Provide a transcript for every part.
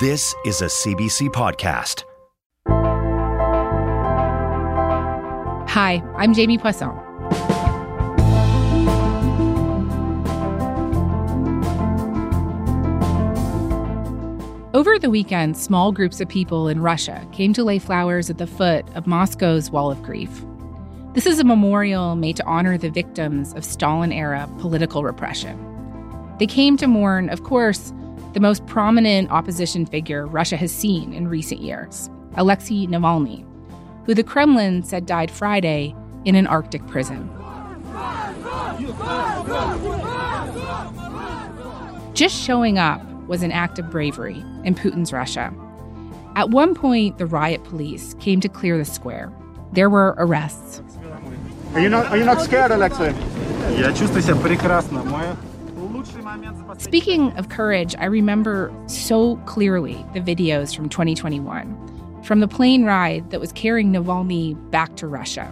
This is a CBC podcast. Hi, I'm Jamie Poisson. Over the weekend, small groups of people in Russia came to lay flowers at the foot of Moscow's Wall of Grief. This is a memorial made to honor the victims of Stalin era political repression. They came to mourn, of course, the most prominent opposition figure Russia has seen in recent years, Alexei Navalny, who the Kremlin said died Friday in an Arctic prison. Just showing up was an act of bravery in Putin's Russia. At one point, the riot police came to clear the square. There were arrests. Are you not, are you not scared, Alexei? Speaking of courage, I remember so clearly the videos from 2021 from the plane ride that was carrying Navalny back to Russia,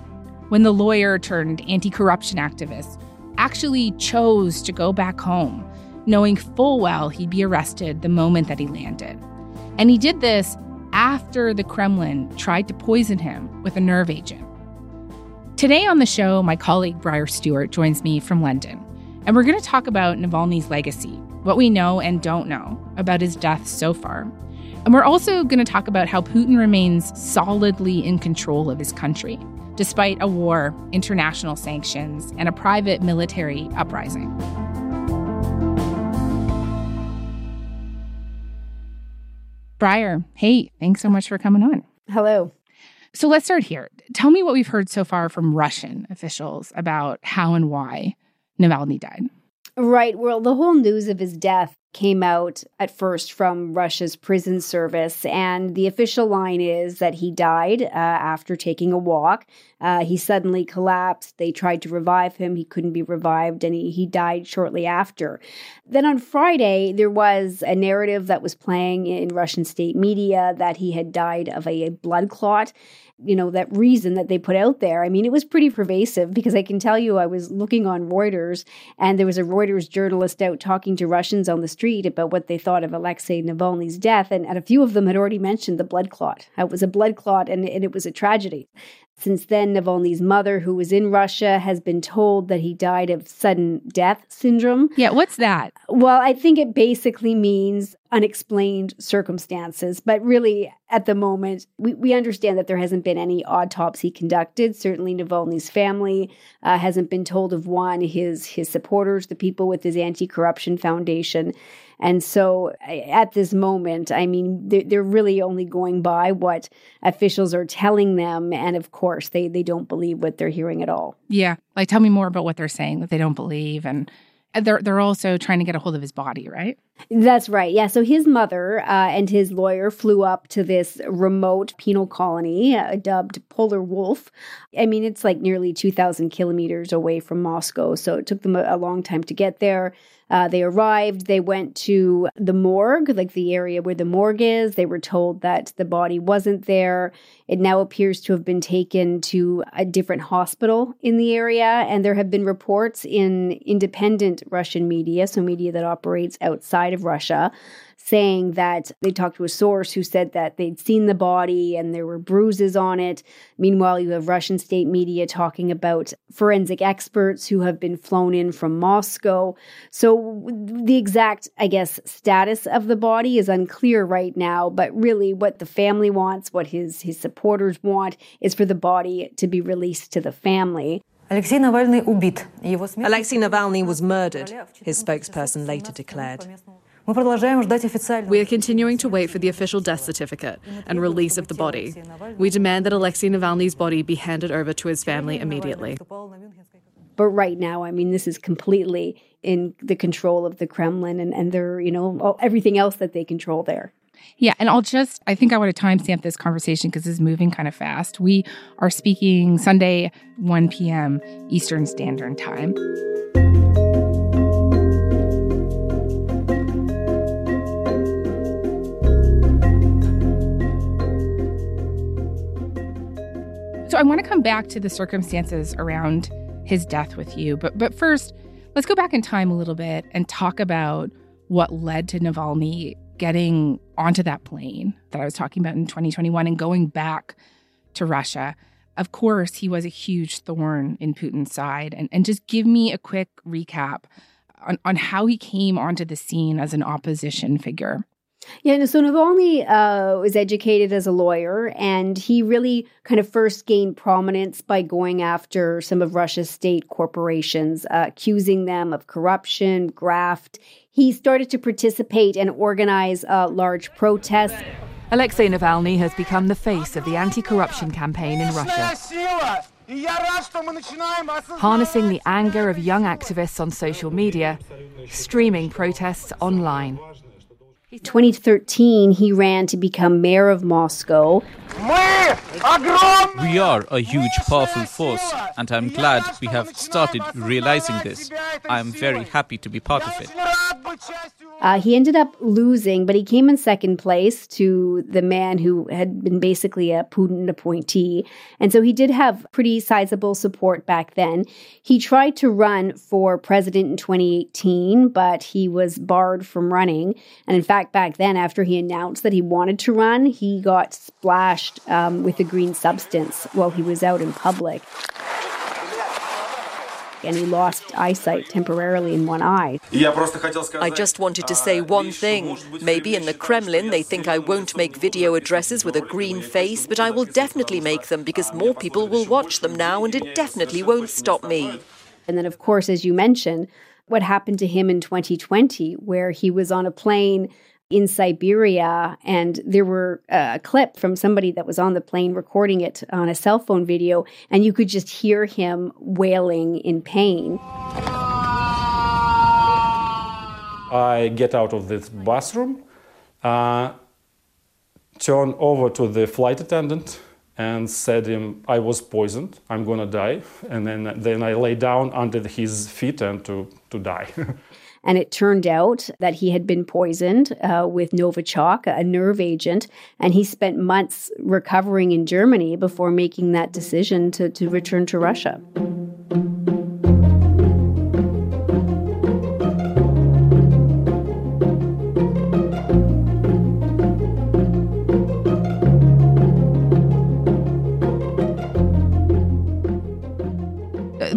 when the lawyer turned anti corruption activist actually chose to go back home, knowing full well he'd be arrested the moment that he landed. And he did this after the Kremlin tried to poison him with a nerve agent. Today on the show, my colleague Briar Stewart joins me from London. And we're going to talk about Navalny's legacy, what we know and don't know about his death so far. And we're also going to talk about how Putin remains solidly in control of his country, despite a war, international sanctions, and a private military uprising. Briar, hey, thanks so much for coming on. Hello. So let's start here. Tell me what we've heard so far from Russian officials about how and why Navalny died. Right. Well, the whole news of his death came out at first from Russia's prison service. And the official line is that he died uh, after taking a walk. Uh, he suddenly collapsed. They tried to revive him. He couldn't be revived, and he, he died shortly after. Then on Friday, there was a narrative that was playing in Russian state media that he had died of a, a blood clot you know that reason that they put out there. I mean it was pretty pervasive because i can tell you i was looking on reuters and there was a reuters journalist out talking to russians on the street about what they thought of alexei navalny's death. And, and a few of them had already mentioned the blood clot it was a blood clot and, and it was a tragedy since then, Navalny's mother, who was in Russia, has been told that he died of sudden death syndrome. Yeah, what's that? Well, I think it basically means unexplained circumstances. But really, at the moment, we, we understand that there hasn't been any autopsy conducted. Certainly, Navalny's family uh, hasn't been told of one. His his supporters, the people with his anti-corruption foundation, and so at this moment, I mean, they're, they're really only going by what officials are telling them. And of course, they, they don't believe what they're hearing at all. Yeah. Like, tell me more about what they're saying that they don't believe. And they're, they're also trying to get a hold of his body, right? That's right. Yeah. So his mother uh, and his lawyer flew up to this remote penal colony uh, dubbed Polar Wolf. I mean, it's like nearly 2,000 kilometers away from Moscow. So it took them a, a long time to get there. Uh, they arrived, they went to the morgue, like the area where the morgue is. They were told that the body wasn't there. It now appears to have been taken to a different hospital in the area. And there have been reports in independent Russian media, so media that operates outside of Russia, saying that they talked to a source who said that they'd seen the body and there were bruises on it. Meanwhile, you have Russian state media talking about forensic experts who have been flown in from Moscow. So the exact, I guess, status of the body is unclear right now, but really what the family wants, what his his supporters want is for the body to be released to the family. Alexei Navalny was murdered, his spokesperson later declared. We are continuing to wait for the official death certificate and release of the body. We demand that Alexei Navalny's body be handed over to his family immediately. But right now, I mean, this is completely in the control of the Kremlin and, and their, you know, everything else that they control there. Yeah, and I'll just, I think I want to timestamp this conversation because it's moving kind of fast. We are speaking Sunday, 1 p.m. Eastern Standard Time. So I want to come back to the circumstances around his death with you, but but first, let's go back in time a little bit and talk about what led to Navalny getting onto that plane that I was talking about in 2021 and going back to Russia. Of course, he was a huge thorn in Putin's side. And, and just give me a quick recap on, on how he came onto the scene as an opposition figure. Yeah, so Navalny uh, was educated as a lawyer, and he really kind of first gained prominence by going after some of Russia's state corporations, uh, accusing them of corruption, graft. He started to participate and organize uh, large protests. Alexei Navalny has become the face of the anti corruption campaign in Russia. Harnessing the anger of young activists on social media, streaming protests online. 2013, he ran to become mayor of Moscow. We are a huge, powerful force, and I'm glad we have started realizing this. I'm very happy to be part of it. Uh, he ended up losing, but he came in second place to the man who had been basically a Putin appointee. And so he did have pretty sizable support back then. He tried to run for president in 2018, but he was barred from running. And in fact, back then, after he announced that he wanted to run, he got splashed um, with a green substance while he was out in public and he lost eyesight temporarily in one eye. I just wanted to say one thing. Maybe in the Kremlin they think I won't make video addresses with a green face, but I will definitely make them because more people will watch them now and it definitely won't stop me. And then, of course, as you mentioned, what happened to him in 2020, where he was on a plane in Siberia, and there were uh, a clip from somebody that was on the plane recording it on a cell phone video, and you could just hear him wailing in pain. I get out of this bathroom, uh, turn over to the flight attendant, and said him I was poisoned. I'm gonna die, and then then I lay down under his feet and to to die. And it turned out that he had been poisoned uh, with Novichok, a nerve agent, and he spent months recovering in Germany before making that decision to, to return to Russia.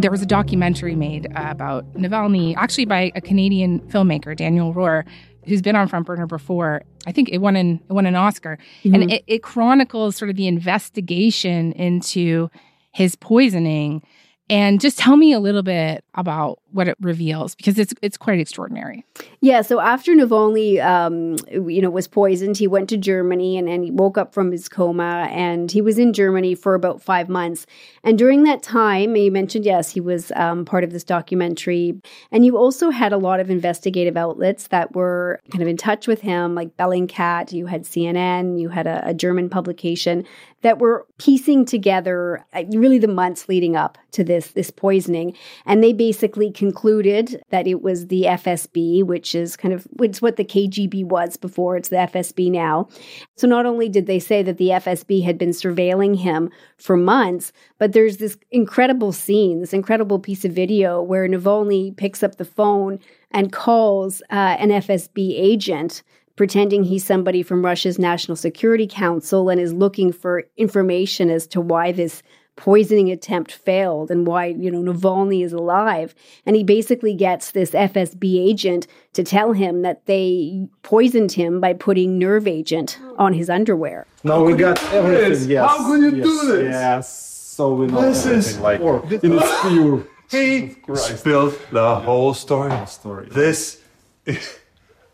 There was a documentary made uh, about Navalny, actually by a Canadian filmmaker, Daniel Roher, who's been on Front Burner before. I think it won an it won an Oscar, mm-hmm. and it, it chronicles sort of the investigation into his poisoning. And just tell me a little bit about what it reveals because it's it's quite extraordinary. Yeah. So after Navalny, um, you know, was poisoned, he went to Germany and, and he woke up from his coma, and he was in Germany for about five months. And during that time, you mentioned yes, he was um, part of this documentary, and you also had a lot of investigative outlets that were kind of in touch with him, like Bellingcat. You had CNN, you had a, a German publication that were piecing together uh, really the months leading up to this this poisoning, and they basically concluded that it was the FSB, which is kind of it's what the KGB was before, it's the FSB now. So not only did they say that the FSB had been surveilling him for months, but there's this incredible scene, this incredible piece of video where Navalny picks up the phone and calls uh, an FSB agent pretending he's somebody from Russia's National Security Council and is looking for information as to why this poisoning attempt failed and why, you know, Navalny is alive. And he basically gets this FSB agent to tell him that they poisoned him by putting nerve agent on his underwear. No, we got everything. Yes. How can you yes, do this? Yes. So we know This is like pork. in its pure. He spilled the whole story. story. This is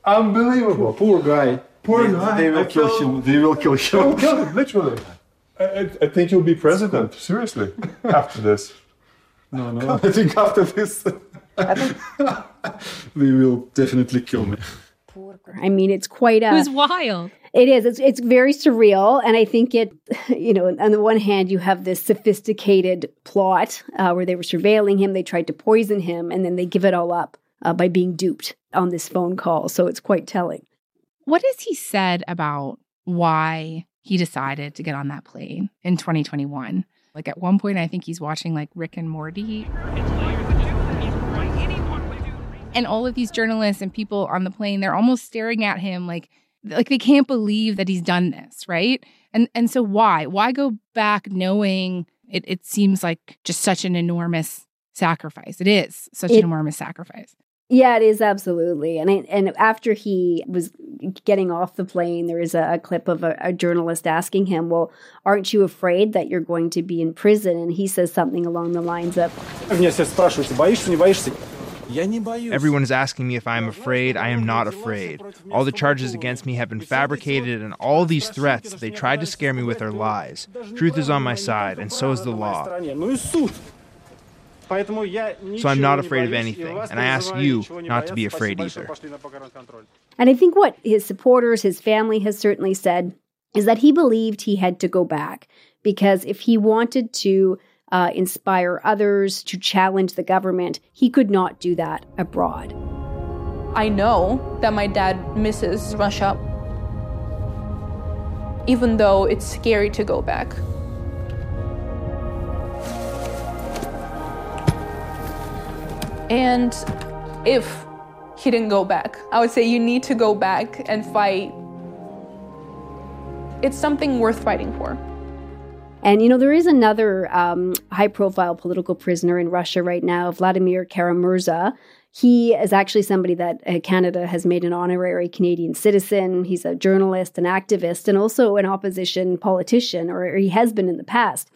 unbelievable. Poor guy. Poor they, guy. They will I kill felt- him. They will kill They will him. kill him, literally. I, I, I think you'll be president, seriously, after this. No, no. I think after this, they will definitely kill me. I mean, it's quite a. It was wild. It is. It's it's very surreal, and I think it. You know, on the one hand, you have this sophisticated plot uh, where they were surveilling him, they tried to poison him, and then they give it all up uh, by being duped on this phone call. So it's quite telling. What has he said about why he decided to get on that plane in 2021? Like at one point, I think he's watching like Rick and Morty. And all of these journalists and people on the plane, they're almost staring at him like like they can't believe that he's done this, right? And and so why? Why go back knowing it it seems like just such an enormous sacrifice. It is such it, an enormous sacrifice. Yeah, it is absolutely. And and after he was getting off the plane, there is a, a clip of a, a, journalist asking him, "Well, aren't you afraid that you're going to be in prison?" And he says something along the lines of, Everyone is asking me if I am afraid. I am not afraid. All the charges against me have been fabricated, and all these threats, they tried to scare me with their lies. Truth is on my side, and so is the law. So I'm not afraid of anything, and I ask you not to be afraid either. And I think what his supporters, his family has certainly said is that he believed he had to go back because if he wanted to uh, inspire others, to challenge the government. He could not do that abroad. I know that my dad misses Russia, even though it's scary to go back. And if he didn't go back, I would say you need to go back and fight. It's something worth fighting for. And, you know, there is another um, high profile political prisoner in Russia right now, Vladimir Kara-Murza. He is actually somebody that uh, Canada has made an honorary Canadian citizen. He's a journalist, an activist, and also an opposition politician, or he has been in the past.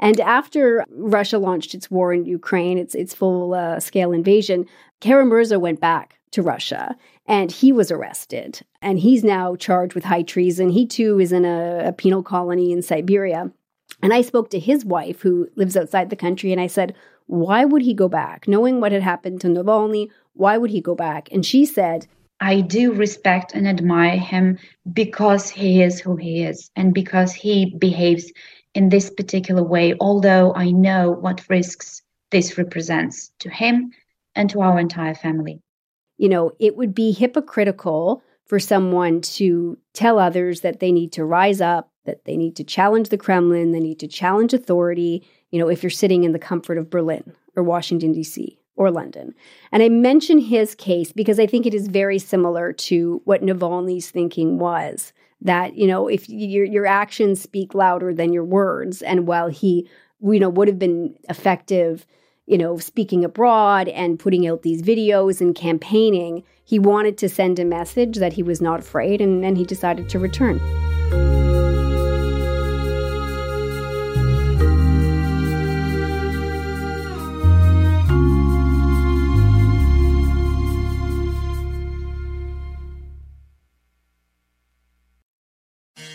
And after Russia launched its war in Ukraine, its, its full uh, scale invasion, Kara-Murza went back to Russia and he was arrested. And he's now charged with high treason. He too is in a, a penal colony in Siberia. And I spoke to his wife, who lives outside the country, and I said, Why would he go back? Knowing what had happened to Navalny, why would he go back? And she said, I do respect and admire him because he is who he is and because he behaves in this particular way, although I know what risks this represents to him and to our entire family. You know, it would be hypocritical for someone to tell others that they need to rise up, that they need to challenge the Kremlin, they need to challenge authority, you know, if you're sitting in the comfort of Berlin or Washington, D.C. or London. And I mention his case because I think it is very similar to what Navalny's thinking was that, you know, if your, your actions speak louder than your words, and while he, you know, would have been effective, you know, speaking abroad and putting out these videos and campaigning, he wanted to send a message that he was not afraid and, he decided to return.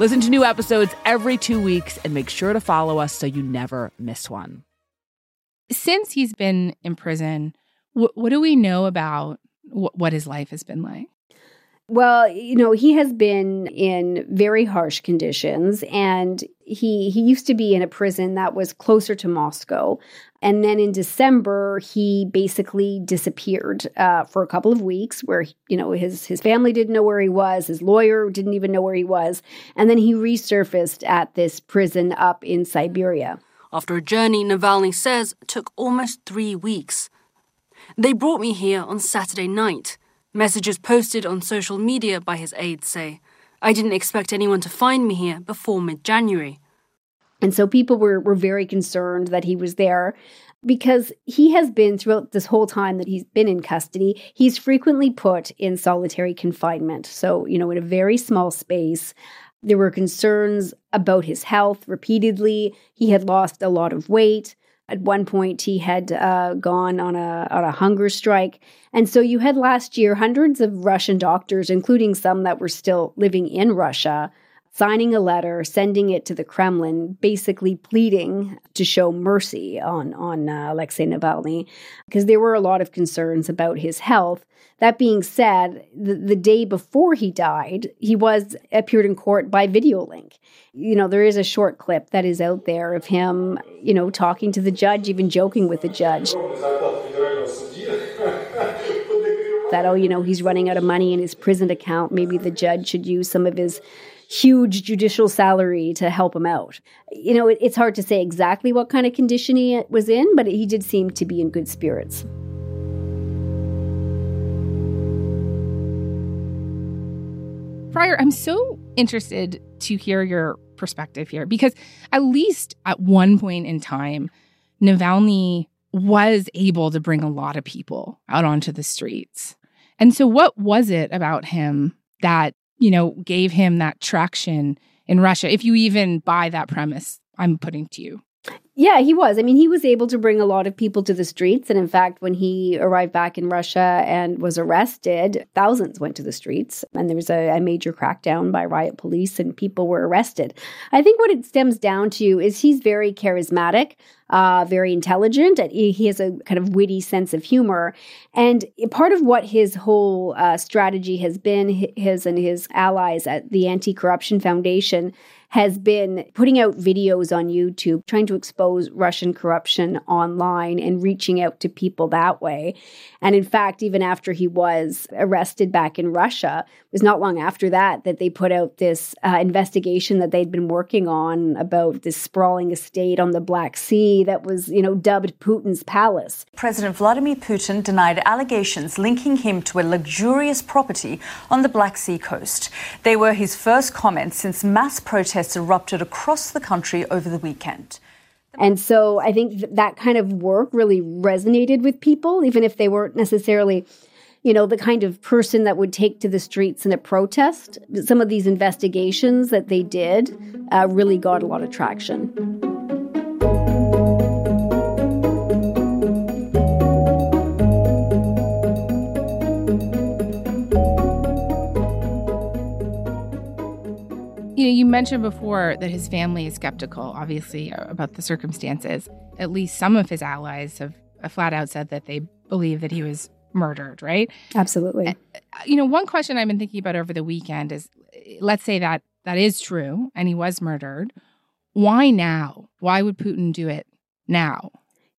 Listen to new episodes every two weeks and make sure to follow us so you never miss one. Since he's been in prison, wh- what do we know about wh- what his life has been like? Well, you know, he has been in very harsh conditions and he he used to be in a prison that was closer to Moscow. And then in December, he basically disappeared uh, for a couple of weeks, where you know his his family didn't know where he was, his lawyer didn't even know where he was, and then he resurfaced at this prison up in Siberia. After a journey, Navalny says took almost three weeks. They brought me here on Saturday night. Messages posted on social media by his aides say, I didn't expect anyone to find me here before mid January. And so people were, were very concerned that he was there because he has been throughout this whole time that he's been in custody, he's frequently put in solitary confinement. So, you know, in a very small space. There were concerns about his health repeatedly. He had lost a lot of weight. At one point, he had uh, gone on a, on a hunger strike. And so you had last year hundreds of Russian doctors, including some that were still living in Russia, signing a letter, sending it to the Kremlin, basically pleading to show mercy on, on uh, Alexei Navalny, because there were a lot of concerns about his health. That being said, the, the day before he died, he was appeared in court by video link. You know, there is a short clip that is out there of him, you know, talking to the judge, even joking with the judge. that, oh, you know, he's running out of money in his prison account. Maybe the judge should use some of his huge judicial salary to help him out. You know, it, it's hard to say exactly what kind of condition he was in, but he did seem to be in good spirits. Briar, I'm so interested to hear your perspective here because at least at one point in time, Navalny was able to bring a lot of people out onto the streets. And so, what was it about him that you know, gave him that traction in Russia, if you even buy that premise I'm putting to you. Yeah, he was. I mean, he was able to bring a lot of people to the streets. And in fact, when he arrived back in Russia and was arrested, thousands went to the streets. And there was a, a, major crackdown by riot police, and people were arrested. I think what it stems down to is he's very charismatic, uh, very intelligent. and He has a kind of witty sense of humor. And part of what his whole uh, strategy has been, his and his allies at the Anti Corruption Foundation, has been putting out videos on YouTube trying to expose Russian corruption online and reaching out to people that way. And in fact, even after he was arrested back in Russia, it was not long after that that they put out this uh, investigation that they'd been working on about this sprawling estate on the Black Sea that was, you know, dubbed Putin's palace. President Vladimir Putin denied allegations linking him to a luxurious property on the Black Sea coast. They were his first comments since mass protests protests erupted across the country over the weekend. And so I think th- that kind of work really resonated with people, even if they weren't necessarily, you know, the kind of person that would take to the streets in a protest. Some of these investigations that they did uh, really got a lot of traction. Know, you mentioned before that his family is skeptical, obviously, about the circumstances. At least some of his allies have uh, flat out said that they believe that he was murdered, right? Absolutely. Uh, you know, one question I've been thinking about over the weekend is uh, let's say that that is true and he was murdered. Why now? Why would Putin do it now?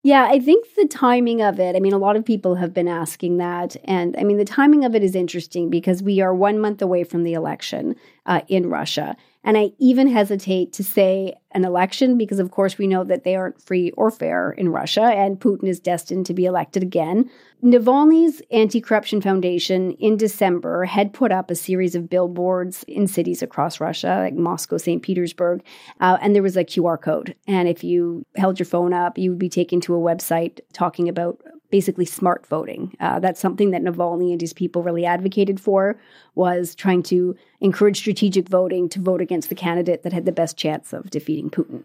Yeah, I think the timing of it, I mean, a lot of people have been asking that. And I mean, the timing of it is interesting because we are one month away from the election uh, in Russia. And I even hesitate to say an election because, of course, we know that they aren't free or fair in Russia, and Putin is destined to be elected again. Navalny's Anti Corruption Foundation in December had put up a series of billboards in cities across Russia, like Moscow, St. Petersburg, uh, and there was a QR code. And if you held your phone up, you would be taken to a website talking about basically smart voting. Uh, that's something that Navalny and his people really advocated for was trying to encourage strategic voting to vote against the candidate that had the best chance of defeating Putin.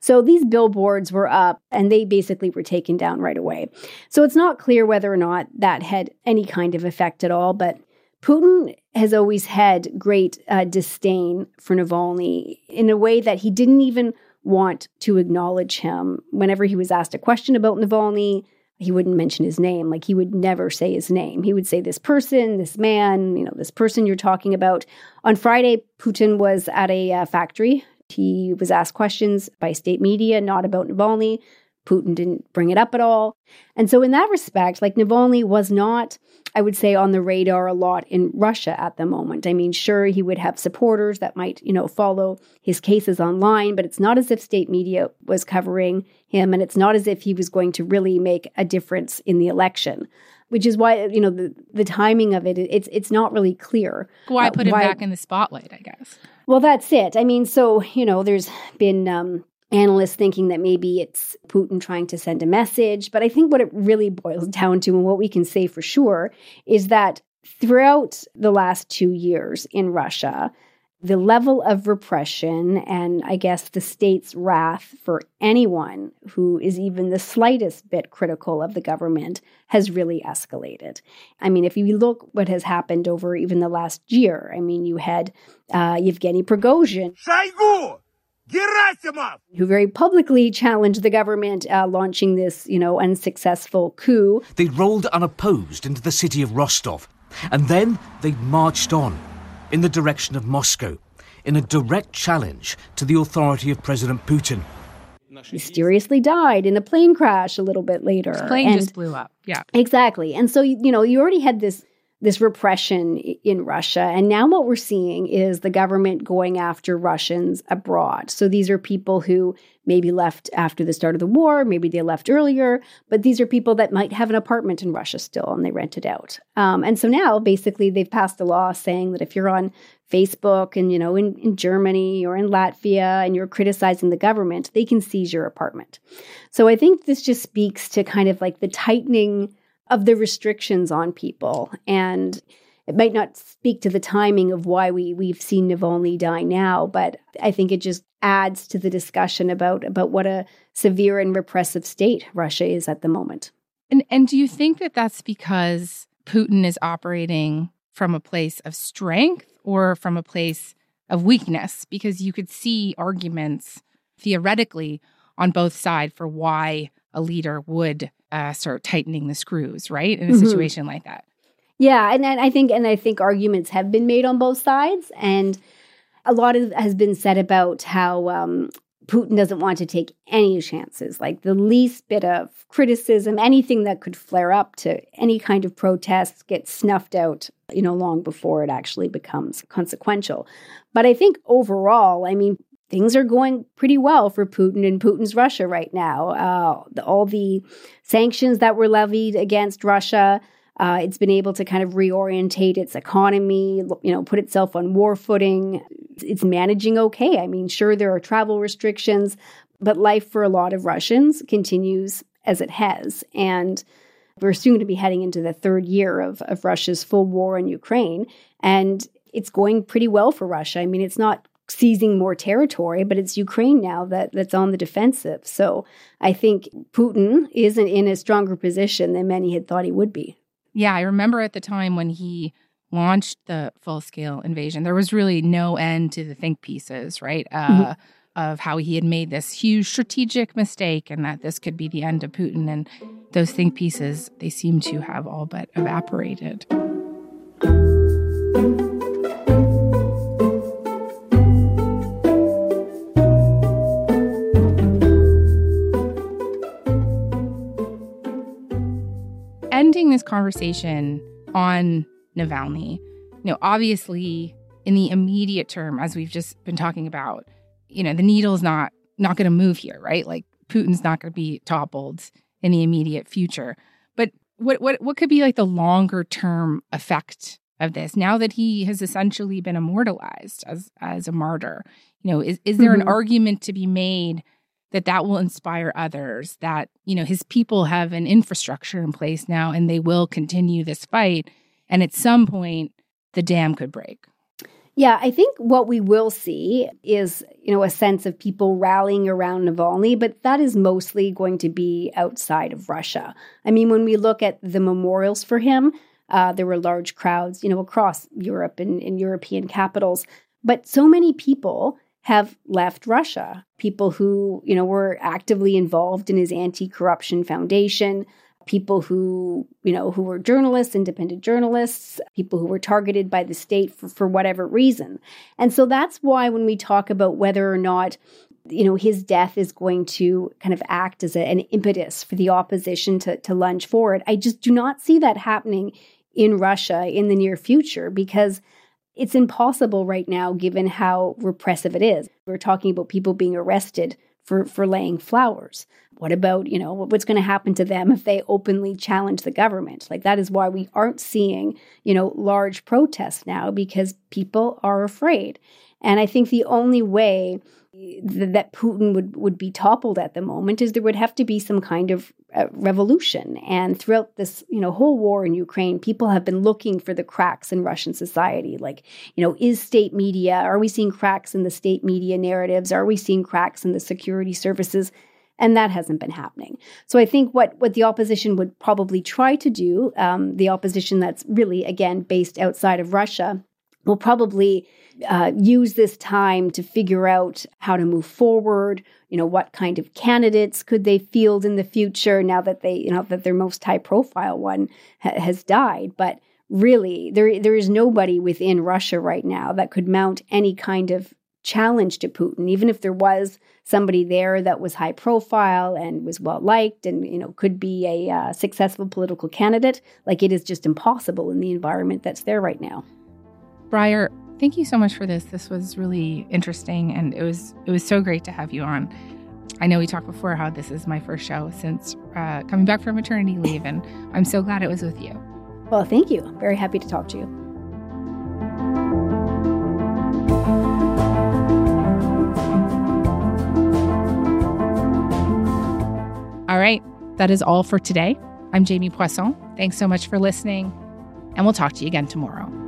So these billboards were up and they basically were taken down right away. So it's not clear whether or not that had any kind of effect at all, but Putin has always had great uh, disdain for Navalny in a way that he didn't even want to acknowledge him. Whenever he was asked a question about Navalny, he wouldn't mention his name. Like he would never say his name. He would say this person, this man, you know, this person you're talking about. On Friday, Putin was at a uh, factory. He was asked questions by state media, not about Navalny. Putin didn't bring it up at all. And so, in that respect, like Navalny was not, I would say, on the radar a lot in Russia at the moment. I mean, sure, he would have supporters that might, you know, follow his cases online, but it's not as if state media was covering him, and it's not as if he was going to really make a difference in the election. Which is why you know the the timing of it it's it's not really clear. Why uh, put him why, back in the spotlight? I guess. Well, that's it. I mean, so you know, there's been um, analysts thinking that maybe it's Putin trying to send a message. But I think what it really boils down to, and what we can say for sure, is that throughout the last two years in Russia, the level of repression and I guess the state's wrath for anyone who is even the slightest bit critical of the government has really escalated. I mean, if you look what has happened over even the last year, I mean, you had uh, Yevgeny Prigozhin. Who very publicly challenged the government uh, launching this, you know, unsuccessful coup. They rolled unopposed into the city of Rostov, and then they marched on in the direction of Moscow in a direct challenge to the authority of President Putin. Mysteriously died in a plane crash a little bit later. His plane and just blew up. Yeah. Exactly. And so, you know, you already had this this repression in Russia. And now what we're seeing is the government going after Russians abroad. So these are people who maybe left after the start of the war, maybe they left earlier, but these are people that might have an apartment in Russia still and they rent it out. Um, and so now basically they've passed a law saying that if you're on Facebook and, you know, in, in Germany or in Latvia and you're criticizing the government, they can seize your apartment. So I think this just speaks to kind of like the tightening of the restrictions on people. And it might not speak to the timing of why we, we've seen Navalny die now, but I think it just adds to the discussion about, about what a severe and repressive state Russia is at the moment. And, and do you think that that's because Putin is operating from a place of strength or from a place of weakness? Because you could see arguments theoretically on both sides for why a leader would uh, start tightening the screws, right? In a mm-hmm. situation like that. Yeah, and, and I think and I think arguments have been made on both sides, and a lot of, has been said about how um, Putin doesn't want to take any chances, like the least bit of criticism, anything that could flare up to any kind of protest gets snuffed out, you know, long before it actually becomes consequential. But I think overall, I mean, things are going pretty well for Putin and Putin's Russia right now. Uh, the, all the sanctions that were levied against Russia, uh, it's been able to kind of reorientate its economy, you know, put itself on war footing. It's managing okay. I mean, sure, there are travel restrictions, but life for a lot of Russians continues as it has. And we're soon to be heading into the third year of, of Russia's full war in Ukraine. And it's going pretty well for Russia. I mean, it's not seizing more territory, but it's Ukraine now that, that's on the defensive. So I think Putin isn't in a stronger position than many had thought he would be. Yeah, I remember at the time when he launched the full scale invasion, there was really no end to the think pieces, right? Uh, mm-hmm. Of how he had made this huge strategic mistake and that this could be the end of Putin. And those think pieces, they seem to have all but evaporated. Ending this conversation on Navalny, you know, obviously in the immediate term, as we've just been talking about, you know, the needle's not not going to move here, right? Like Putin's not going to be toppled in the immediate future. But what what what could be like the longer term effect of this now that he has essentially been immortalized as as a martyr? You know, is is there mm-hmm. an argument to be made that that will inspire others that you know his people have an infrastructure in place now and they will continue this fight. And at some point the dam could break. Yeah i think what we will see is you know a sense of people rallying around navalny but that is mostly going to be outside of russia. I mean when we look at the memorials for him uh, there were large crowds you know across europe and in european capitals but so many people have left Russia. People who, you know, were actively involved in his anti-corruption foundation, people who, you know, who were journalists, independent journalists, people who were targeted by the state for, for whatever reason. And so that's why when we talk about whether or not you know his death is going to kind of act as a, an impetus for the opposition to, to lunge forward i just do not see that happening in russia in the near future because it's impossible right now given how repressive it is. We're talking about people being arrested for, for laying flowers. What about, you know, what's going to happen to them if they openly challenge the government? Like that is why we aren't seeing, you know, large protests now because people are afraid. And I think the only way that Putin would, would be toppled at the moment is there would have to be some kind of uh, revolution. And throughout this, you know, whole war in Ukraine, people have been looking for the cracks in Russian society. Like, you know, is state media, are we seeing cracks in the state media narratives? Are we seeing cracks in the security services? And that hasn't been happening. So I think what, what the opposition would probably try to do, um, the opposition that's really, again, based outside of Russia, will probably uh, use this time to figure out how to move forward. You know, what kind of candidates could they field in the future now that they, you know, that their most high profile one ha- has died. But really, there there is nobody within Russia right now that could mount any kind of challenge to Putin, even if there was somebody there that was high profile and was well liked and you know could be a uh, successful political candidate. Like it is just impossible in the environment that's there right now. Briar, thank you so much for this. This was really interesting and it was it was so great to have you on. I know we talked before how this is my first show since uh, coming back from maternity leave, and I'm so glad it was with you. Well, thank you. Very happy to talk to you. All right, that is all for today. I'm Jamie Poisson. Thanks so much for listening, and we'll talk to you again tomorrow.